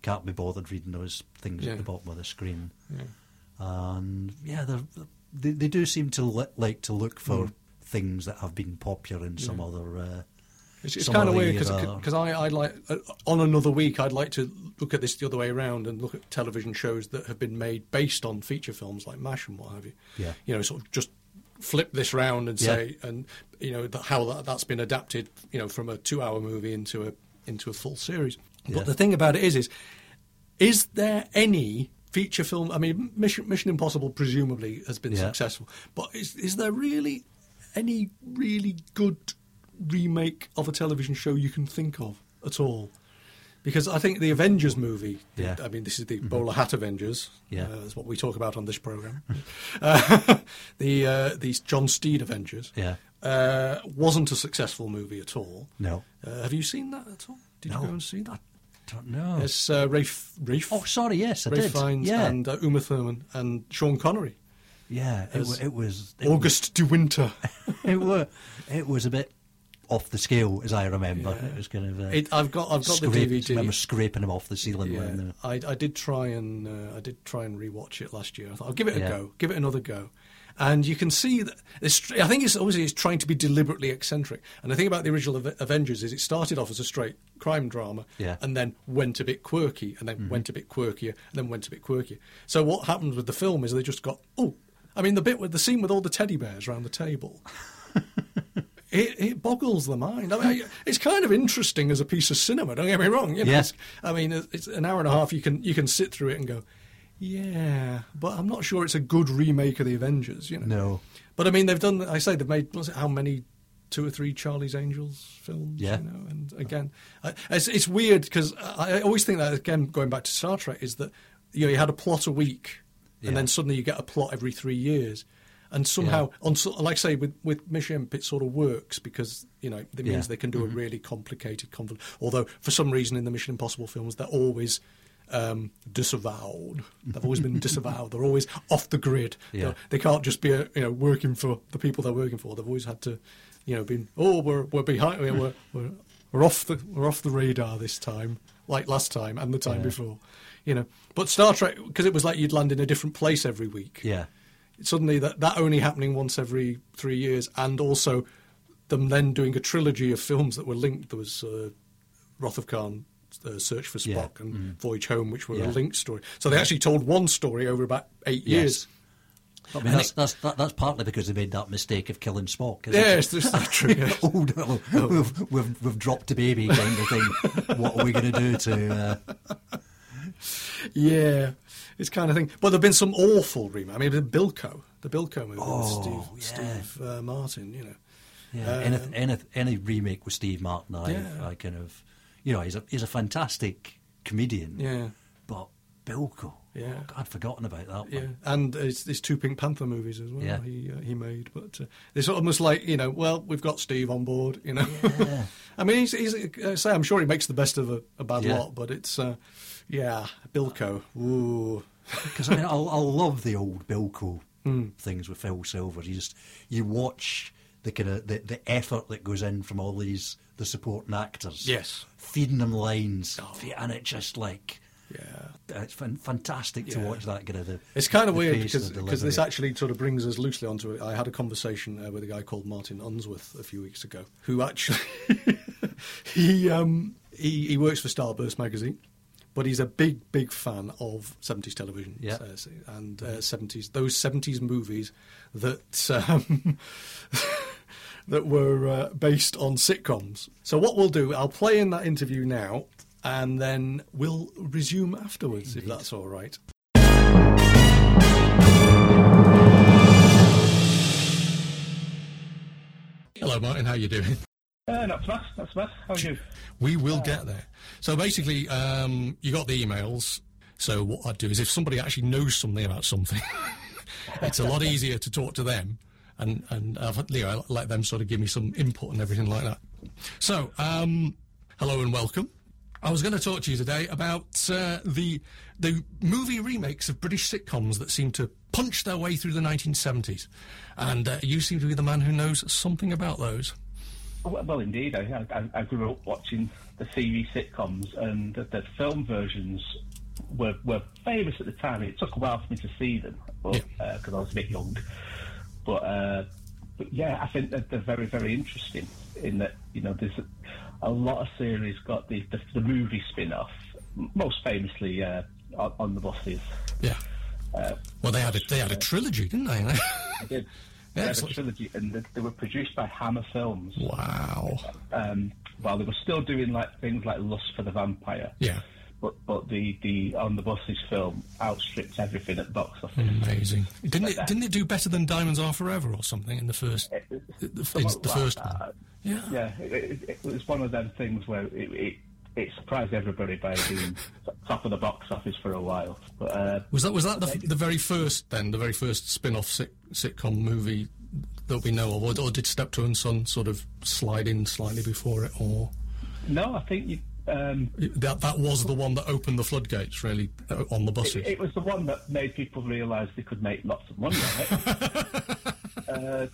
Can't be bothered reading those things Yeah. at the bottom of the screen. Yeah. And yeah, they they do seem to li- like to look for Mm. things that have been popular in some other. Uh, It's, it's kind of weird because I I'd like uh, on another week I'd like to look at this the other way around and look at television shows that have been made based on feature films like Mash and what have you. Yeah. you know, sort of just flip this round and Yeah. say and you know how that, that's been adapted you know from a two-hour movie into a into a full series. Yeah. But the thing about it is is is there any feature film? I mean, Mission Mission Impossible presumably has been Yeah. successful, but is is there really any really good remake of a television show you can think of at all? Because I think the Avengers movie, Yeah. Mm-hmm. I mean, this is the bowler hat Avengers. Yeah. uh, that's what we talk about on this program. <laughs> uh, the uh, these John Steed Avengers. Yeah. uh, wasn't a successful movie at all. no, Uh, have you seen that at all? Did No. you go and see that? I don't know. It's uh, Rafe, Rafe, Oh, sorry. Yes, I Rafe did. Fiennes yeah, and uh, Uma Thurman and Sean Connery. yeah. It, wa- it was it August de Wynter. <laughs> it was it was a bit off the scale as I remember. It was kind of. Uh, It, I've got I've got the scraped- DVD. remember scraping them off the ceiling. Yeah, I, I did try and uh, I did try and rewatch it last year. I thought I'll give it a Yeah. go, give it another go, and you can see that. It's, I think it's obviously it's trying to be deliberately eccentric. And the thing about the original Avengers is it started off as a straight crime drama, Yeah. Mm-hmm. and then went a bit quirky, and then went a bit quirkier, and then went a bit quirkier. So what happens with the film is they just got oh, I mean the bit with the scene with all the teddy bears around the table. <laughs> It, it boggles the mind. I mean, hmm. it's kind of interesting as a piece of cinema. Don't get me wrong. You know, Yeah. I mean, it's an hour and a half. You can you can sit through it and go, yeah, but I'm not sure it's a good remake of the Avengers. You know. No. But I mean, they've done. I say they've made. How many? Two or three Charlie's Angels films. Yeah. You know, and again, it's it's weird because I, always think that again going back to Star Trek is that you know you had a plot a week, Yeah. and then suddenly you get a plot every three years. And somehow, on so, like I say, with with Mission, it sort of works because you know it means Yeah. they can do a really complicated, conflict. although for some reason in the Mission Impossible films they're always um, disavowed. They've always been <laughs> disavowed. They're always off the grid. Yeah. They're- can't just be uh, you know working for the people they're working for. They've always had to, you know, been oh we're we're behind we're we're, <laughs> we're off the we're off the radar this time, like last time and the time Yeah. before, you know. But Star Trek because it was like you'd land in a different place every week yeah. Suddenly that that only happening once every three years, and also them then doing a trilogy of films that were linked. There was uh, Wrath of Khan, uh, Search for Yeah. Spock, and Voyage Home, which were Yeah. a linked story. So they actually told one story over about eight years. I mean, that's, that's, that, that's partly because they made that mistake of killing Spock. Yes, it? this is true. yes. <laughs> oh no, we've, we've, we've dropped a baby kind of thing. what are we going to do to. Uh, yeah, it's kind of thing. But there've been some awful remakes. I mean, the Bilko, the Bilko movie, Oh, with Steve, yeah. Steve uh, Martin. You know, yeah, Uh, any, any, any remake with Steve Martin, I, Yeah. I kind of. You know, he's a, he's a fantastic comedian. yeah. But Bilko. Yeah. oh, I'd forgotten about that Yeah, one. and his, his two Pink Panther movies as well. Yeah. He uh, he made, but uh, it's almost like you know, well, we've got Steve on board. You know, Yeah. <laughs> I mean, he's, he's uh, say I'm sure he makes the best of a, a bad Yeah. lot, but it's uh, yeah, Bilko. Ooh, <laughs> Because I mean, I, I love the old Bilko Hmm. things with Phil Silver. You just you watch the kind of the, the effort that goes in from all these the supporting actors. Yes. feeding them lines, Oh. and it just like yeah. it's fan- fantastic to Yeah. watch that kind of the. It's kind of weird because because this actually sort of brings us loosely onto it. I had a conversation uh, with a guy called Martin Unsworth a few weeks ago, who actually <laughs> he um he, he works for Starburst magazine, but he's a big big fan of seventies television Yeah. uh, and uh, seventies those seventies movies that um, <laughs> that were uh, based on sitcoms. So what we'll do, I'll play in that interview now. And then we'll resume afterwards, if that's all right. Hello, Martin. How are you doing? Uh, not so not so. How are you? We will get there. So basically, um, you got the emails. So what I'd do is, if somebody actually knows something about something, <laughs> it's a lot easier to talk to them, and and uh, you know, let them sort of give me some input and everything like that. So, um, hello and welcome. I was going to talk to you today about uh, the the movie remakes of British sitcoms that seem to punch their way through the 1970s, and uh, you seem to be the man who knows something about those. Well, well indeed. I, I, I grew up watching the TV sitcoms, and the, the film versions were were famous at the time. It took a while for me to see them because Yeah. I was a bit young. But, uh, but yeah, I think that they're very very interesting. In that you know, there's a, a lot of series got the the, the movie spin off. Most famously, uh, on, on the buses. Yeah. well, they had a they had a trilogy, didn't they? They did. Yeah, They had a trilogy, and they, they were produced by Hammer Films. wow. um, while they were still doing like things like Lust for the Vampire. Yeah. But but the, the on the buses film outstripped everything at box office. Amazing. Didn't Like it? that. Didn't it do better than Diamonds Are Forever or something in the first? It- The, the, the like first that. one. Yeah. Yeah, it, it, it was one of them things where it, it, surprised everybody by being top of the box office for a while. But uh, Was that was that the, the very first then? The very first spin-off sit, sitcom movie that we know of, or, or did Steptoe and Son sort of slide in slightly before it, or no, I think you, um, that that was the one that opened the floodgates really uh, on the buses? it, it was the one that made people realise they could make lots of money on it. <laughs> uh,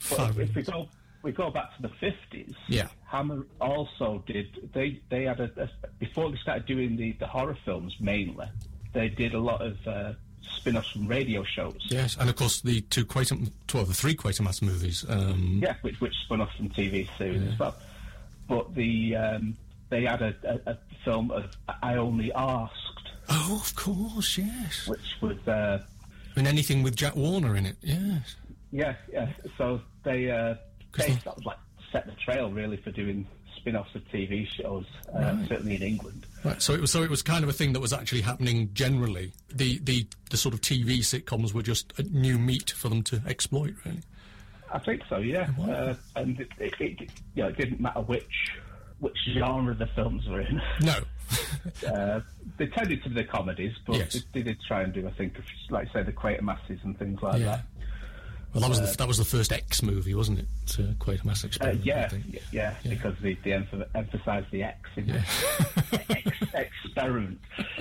if we go we go back to the fifties. Yeah. Hammer also did. They they had a, a before they started doing the, the horror films mainly. They did a lot of uh, spin-offs from radio shows. Yes, and of course the two Quaterm, well, the three Quatermass movies. Um, Yeah, which which spun off from TV series as well. But the um, they had a, a, a film of I Only Asked, Oh, of course, yes. which was uh, And anything with Jack Warner in it, yes. yeah yeah. So they uh, they they- sort like set the trail really for doing spin-offs of TV shows, uh, Right. certainly in England. Right, so it was so it was kind of a thing that was actually happening generally. The the the sort of TV sitcoms were just a new meat for them to exploit, really. I think so, yeah. Wow. Uh, and it, it, it, you know, it didn't matter which which genre the films were in. <laughs> No, <laughs> uh, they tended to be the comedies, but Yes. they, they did try and do, I think, like say, the Quatermasses and things like yeah. that. Well, that was the, that was the first X movie, wasn't it? To Quatermass Uh, Experiment. I yeah, yeah, Yeah. because they, they emph- emphasised the X in Yeah. X, experiment. <laughs>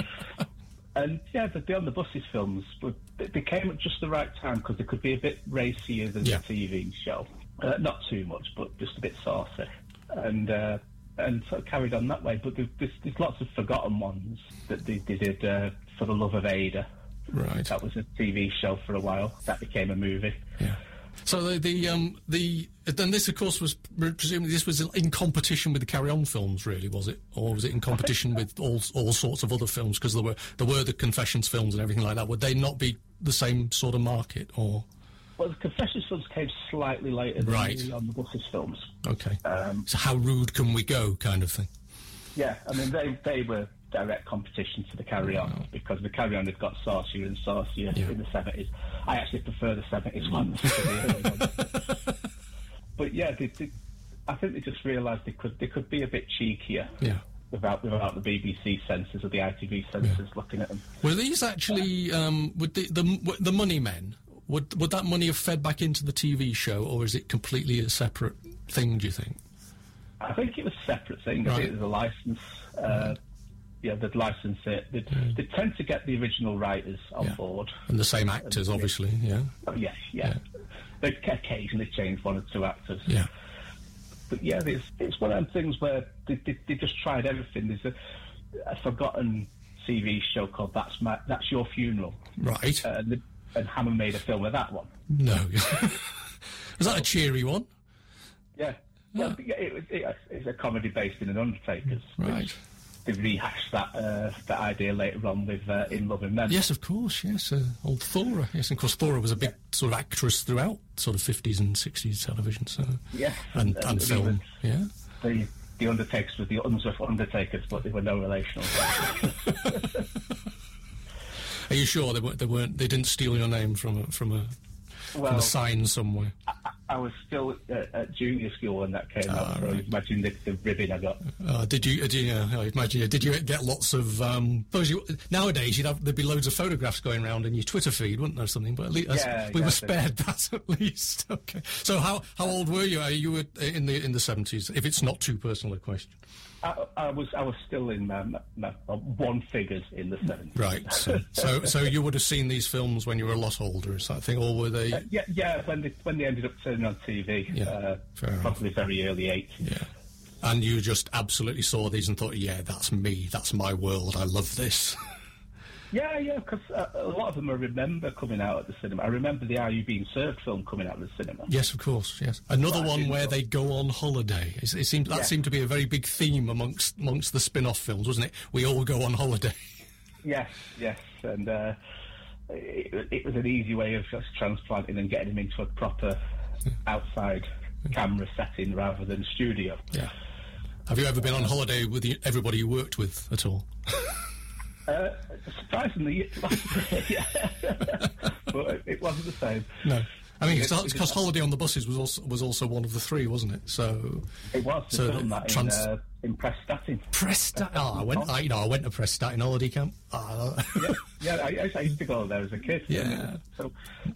And yeah, the, the on the buses films were, they they came at just the right time because they could be a bit racier than Yeah. the TV show. Uh, not too much, but just a bit saucy. And uh, and sort of carried on that way. But there's, there's lots of forgotten ones that they, they did uh, for the love of Ada. Right. That was a TV show for a while. That became a movie. Yeah. So the the um the then this of course was presumably this was in competition with the Carry On films, really, was it, or was it in competition with all all sorts of other films? Because there were there were the Confessions films and everything like that. Would they not be the same sort of market, or Well, the Confessions films came slightly later than Right. the on the buses films. okay? Um, so how rude can we go, kind of thing? Yeah, I mean they they were direct competition to the Carry On because the Carry On had got saucier and saucier Yeah. in the seventies. I actually prefer the seventies ones to the early ones. But yeah, they, they, I think they just realised they could they could be a bit cheekier Yeah. without without the BBC censors or the ITV censors looking at them. Were these actually um, would the, the the money men? Would would that money have fed back into the TV show, or is it completely a separate thing? Do you think? I think it was a separate thing. I Right. think it was a license. Uh, yeah, they'd license it. They they tend to get the original writers on Yeah. board. And the same actors, obviously. Yeah. Oh, yes, yeah. They occasionally change one or two actors. Yeah. But yeah, it's, it's one of them things where they, they, they just tried everything. There's a, a forgotten TV show called That's My That's Your Funeral, Right. uh, and, the, and Hammer made a film of that one. no. <laughs> was that a cheery one? Yeah, well, yeah, it, was- it, it's a comedy based in an Undertaker's. which Right. They rehashed that uh, that idea later on with uh, In Loving Memory. Yes, of course. Yes, uh, old Thora. Yes, and of course Thora was a big sort of actress throughout sort of fifties and sixties television. So Yeah. and And and film. Yeah. The the Undertakers were the Unsworth Undertakers, but they were no relation. <laughs> <laughs> Are you sure they weren't? They weren't. They didn't steal your name from a from a from well, a sign somewhere. I was still at, at junior school when that came Ah, out, so right. imagine the, the ribbon I got. Uh, did you? Did you? Uh, I imagine. Did you get lots of? Um, suppose you, nowadays, you'd have there'd be loads of photographs going around in your Twitter feed, wouldn't there? Something, but at least Yeah, we were spared <laughs> that at least. Okay. So how how old were you? Are you were in the in the seventies? If it's not too personal a question, I, I was I was still in my, my, my one figures in the seventies. right? So, so <laughs> so you would have seen these films when you were a lot older, is that thing, or were they? Uh, yeah, yeah. When they when they ended up turning on TV, Yeah, uh, fair enough. probably very early eighties. Yeah. And you just absolutely saw these and thought, yeah, that's me, that's my world, I love this. <laughs> Yeah, yeah. Because uh, a lot of them I remember coming out at the cinema. I remember the Are You Being Served film coming out of the cinema. yes, of course, yes. Another Right, one where they go on holiday. It, it seemed that Yeah. seemed to be a very big theme amongst amongst the spin-off films, wasn't it? We all go on holiday. <laughs> Yes, yes, and uh, it, it was an easy way of just transplanting and getting him into a proper outside camera setting rather than studio. Yeah. Have you ever been on holiday with everybody you worked with at all? <laughs> Uh, surprisingly, yeah, <laughs> but it wasn't the same. No. I mean, It- because Holiday on the Buses was also was also one of the three, wasn't it? So It was So film that trans- in, uh, in Prestatyn. Prestat. Oh, I went. I, you know, I went to Prestatyn holiday camp. Ah, yeah, yeah I, I used to go there as a kid. <laughs> Yeah. So,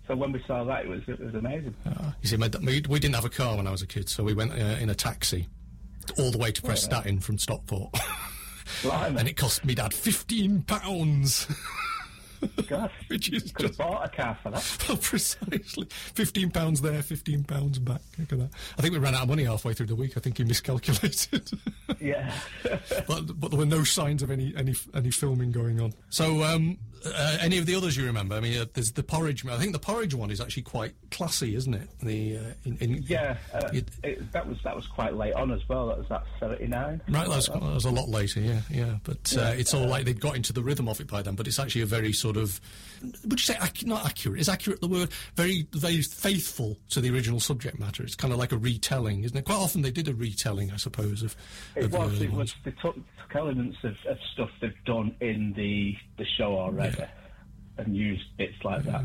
so when we saw that, it was it was amazing. You see, my, we, we didn't have a car when I was a kid, so we went uh, in a taxi all the way to Prestatyn from Stockport, <laughs> Blimey. and it cost me dad fifteen pounds. <laughs> <laughs> Which is you could have just- bought a car for that. <laughs> Well, precisely. Fifteen pounds there, fifteen pounds back. Look at that. I think we ran out of money halfway through the week. I think he miscalculated. Yeah. but but there were no signs of any any any filming going on. So, um, uh, any of the others you remember? I mean, uh, there's the porridge. I think the porridge one is actually quite classy, isn't it? The uh, in, in, Yeah, uh, it- it, that was that was quite late on as well. That was that seventy nine. Right, that's that was a lot later, yeah, yeah. But uh, it's all like they'd got into the rhythm of it by then. But it's actually a very sort of, would you say ac- not accurate? Is accurate the word? Very, very faithful to the original subject matter. It's kind of like a retelling, isn't it? Quite often they did a retelling, I suppose, of. It of the was. early It was. ones. They took, took elements of, of stuff they've done in the the show already, Yeah. And used bits like that.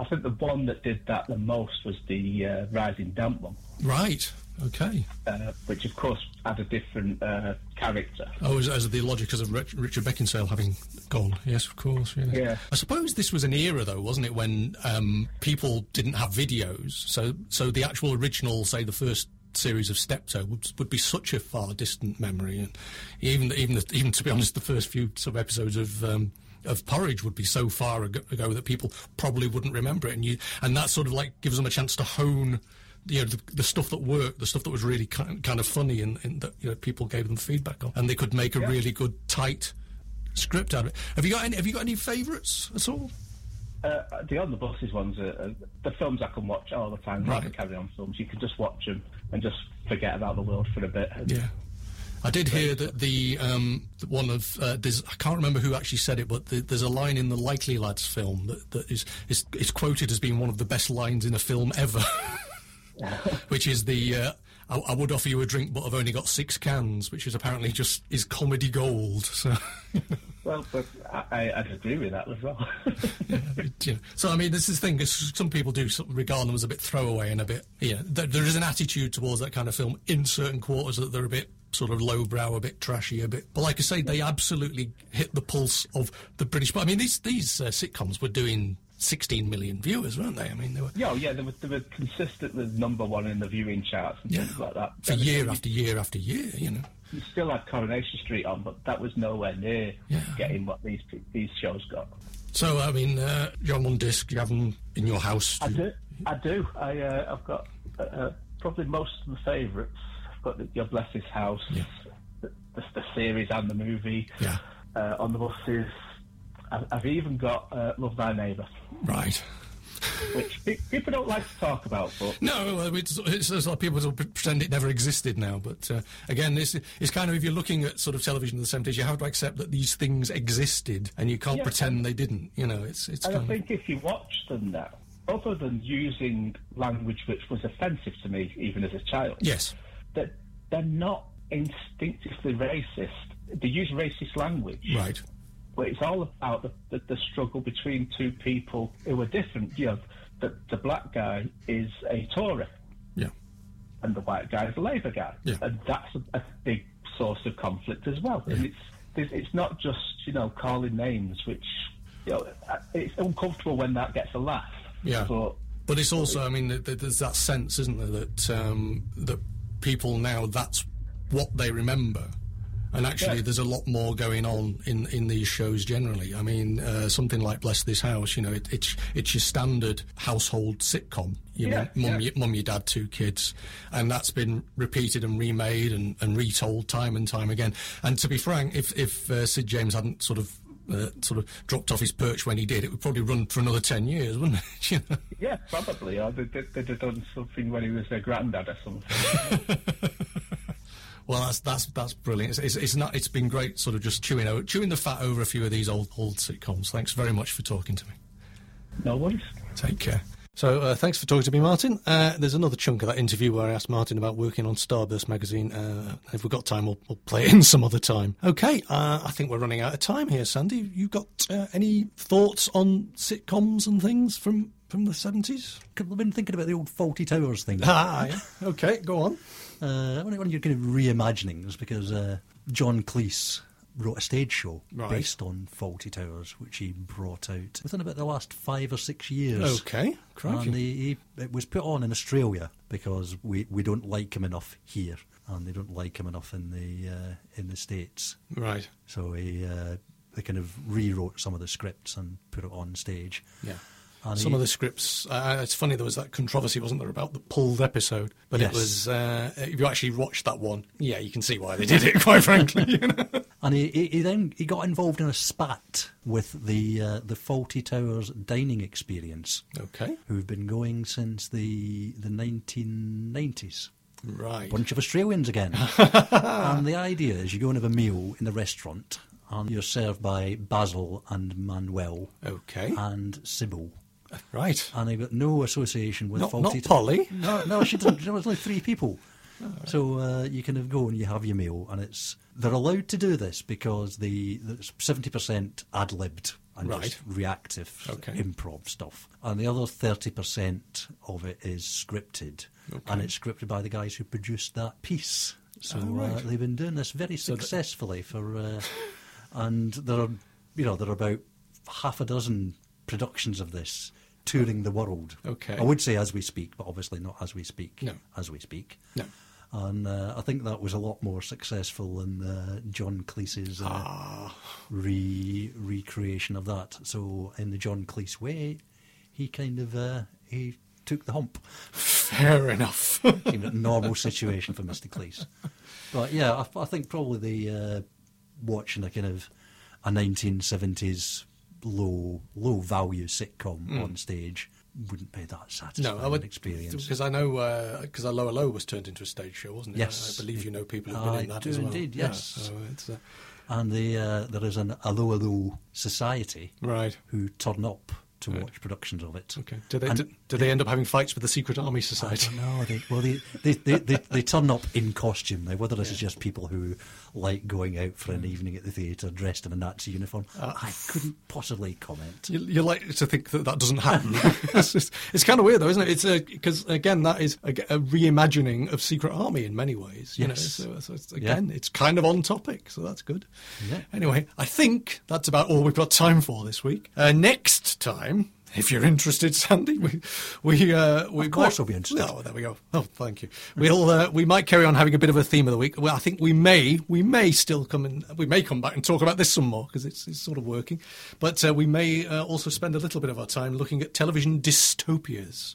I think the one that did that the most was the uh, Rising Damp one, Right. Okay. uh, which of course had a different uh, character. Oh, as, as the logic of Richard Beckinsale having gone. Yes, of course. Yes. Yeah. I suppose this was an era, though, wasn't it, when um, people didn't have videos. So, so the actual original, say, the first series of Steptoe would, would be such a far distant memory, and even even the, even to be honest, the first few sub episodes of. Um, of porridge would be so far ago, ago that people probably wouldn't remember it, and you and that sort of like gives them a chance to hone you know the, the stuff that worked, the stuff that was really kind, kind of funny, and, and that you know people gave them feedback on, and they could make a really good tight script out of it. Have you got any? Have you got any favourites at all? Uh, the on the buses ones are, are the films I can watch all the time. Not the carry on films. You can just watch them and just forget about the world for a bit. And Yeah. I did hear that the um, one of uh, there's I can't remember who actually said it, but the, there's a line in the Likely Lads film that, that is, is is quoted as being one of the best lines in a film ever, <laughs> which is the uh, I, I would offer you a drink, but I've only got six cans, which is apparently just is comedy gold. So. <laughs> Well, but I, I'd agree with that as well. <laughs> Know, so I mean, this is the thing. Some people do regard them as a bit throwaway and a bit. Yeah, there, there is an attitude towards that kind of film in certain quarters that they're a bit sort of lowbrow, a bit trashy, a bit. But like I say, they absolutely hit the pulse of the British. But I mean, these these uh, sitcoms were doing 16 million viewers, weren't they? I mean, they were yeah, oh, yeah, they were, they were consistently number one in the viewing charts and yeah things like that. for year after year after year. You know. You still had Coronation Street on, but that was nowhere near Yeah. getting what these these shows got. So I mean, uh, you're on disc. You have them in your house. I do. I do. I, uh, I've got uh, uh, probably most of the favourites. The, Your Bless This House, Yeah. the, the, the series and the movie. Yeah. Uh, on the buses. I've, I've even got uh, Love Thy Neighbour, Right. which pe- people don't like to talk about, but No, it's, it's, it's like people pretend it never existed now. But uh, again, this is kind of if you're looking at sort of television in the seventies, you have to accept that these things existed, and you can't Yeah. pretend they didn't. You know, it's it's And I kind of think if you watch them now, other than using language which was offensive to me even as a child, yes, that they're not instinctively racist. They use racist language, right, but it's all about the, the, the struggle between two people who are different. You know, the, the black guy is a Tory yeah, and the white guy is a Labour guy, Yeah. and that's a, a big source of conflict as well. And it's it's not just you know calling names, which you know it's uncomfortable when that gets a laugh. Yeah. but but it's also, I mean, th- th- there's that sense, isn't there, that um, that people now that's what they remember. And actually, Yeah. there's a lot more going on in, in these shows generally. I mean, uh, something like Bless This House, you know, it, it's it's your standard household sitcom. You Yeah, know, mum, yeah. your, mum, your dad, two kids, and that's been repeated and remade and, and retold time and time again. And to be frank, if if uh, Sid James hadn't sort of uh, sort of dropped off his perch when he did, it would probably run for another ten years, wouldn't it? <laughs> you know? yeah, probably. Or they, they, they'd have done something when he was their granddad or something. <laughs> Well, that's that's that's brilliant. It's, it's, it's not. It's been great, sort of just chewing over, chewing the fat over a few of these old old sitcoms. Thanks very much for talking to me. no worries. Take care. So, uh, thanks for talking to me, Martin. Uh, there's another chunk of that interview where I asked Martin about working on Starburst magazine. Uh, if we've got time, we'll, we'll play it in some other time. Okay, uh, I think we're running out of time here, Sandy. You got uh, any thoughts on sitcoms and things from from the seventies? I've been thinking about the old Fawlty Towers thing. Ah, yeah. Okay, go on. Uh, one of your kind of reimaginings because uh, John Cleese wrote a stage show Right. based on Fawlty Towers, which he brought out within about the last five or six years. Okay, crikey. And he, he, it was put on in Australia because we, we don't like him enough here, and they don't like him enough in the uh, in the states. Right. So he uh, they kind of rewrote some of the scripts and put it on stage. Yeah. And Some he- of the scripts, uh, it's funny, there was that controversy, wasn't there, about the pulled episode? But Yes. it was, uh, if you actually watched that one, yeah, you can see why they did it, <laughs> quite frankly. You know? And he, he, he then he got involved in a spat with the uh, the Fawlty Towers dining experience, Okay. who've been going since the the 1990s. Right. bunch of Australians again. <laughs> and the idea is you go and have a meal in the restaurant, and you're served by Basil and Manuel Okay. and Sybil. Right. And they've got no association with Not- faulty not Polly? No, no, she doesn't. There was only three people. So uh, you kind of go and you have your meal, and it's they're allowed to do this because the seventy percent ad libbed and Right. just reactive Okay. improv stuff, and the other thirty percent of it is scripted, and it's scripted by the guys who produced that piece. So Oh, right. uh, they've been doing this very So successfully for, uh, and there are you know there are about half a dozen productions of this touring the world. Okay. I would say as we speak, but obviously not as we speak. No. As we speak. No. And uh, I think that was a lot more successful than uh, John Cleese's uh, Ah. re recreation of that. So in the John Cleese way, he kind of uh, he took the hump. Fair enough. <laughs> Seemed a normal situation for Mr. Cleese. But yeah, I, I think probably the uh, watching a kind of a 1970s low low value sitcom on stage wouldn't be that satisfying no, I would experience. because I know because uh, Allo Allo was turned into a stage show, wasn't it? Yes. I, I believe you know people who've been I in that do as well. indeed, Yeah, yes. so it's, uh, And the, uh, there is an Allo Allo Society right. who turn up to watch productions of it. Okay. Do they And do, do they end up having fights with the Secret Army I Society? don't know. They, well, they, they, they, they, turn up in costume. Now, whether this is just people who like going out for an evening at the theatre dressed in a Nazi uniform, I couldn't possibly comment. You, you like to think that that doesn't happen. <laughs> it's, kind of weird, though, isn't it? It's because again, that is a, reimagining of Secret Army in many ways. You Yes. know, so, so it's, again, it's kind of on topic, so that's good. Yeah. Anyway, I think that's about all we've got time for this week. Uh, next time. If you're interested, Sandy, we we uh, we Of course might- I'll be interested. Oh, there we go. Oh, thank you. We'll uh, we might carry on having a bit of a theme of the week. Well, I think we may we may still come and we may come back and talk about this some more because it's, it's sort of working. But uh, we may uh, also spend a little bit of our time looking at television dystopias.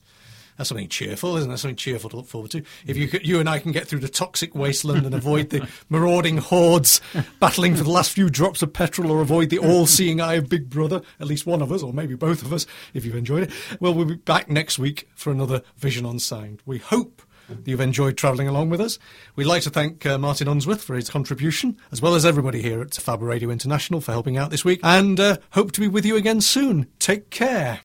That's something cheerful, isn't it? Something cheerful to look forward to. If you you and I can get through the toxic wasteland and avoid the <laughs> marauding hordes battling for the last few drops of petrol, or avoid the all-seeing eye of Big Brother, at least one of us, or maybe both of us, if you've enjoyed it. Well, we'll be back next week for another Vision on Sound. We hope that you've enjoyed travelling along with us. We'd like to thank uh, Martin Unsworth for his contribution, as well as everybody here at Fab Radio International for helping out this week, and uh, hope to be with you again soon. Take care.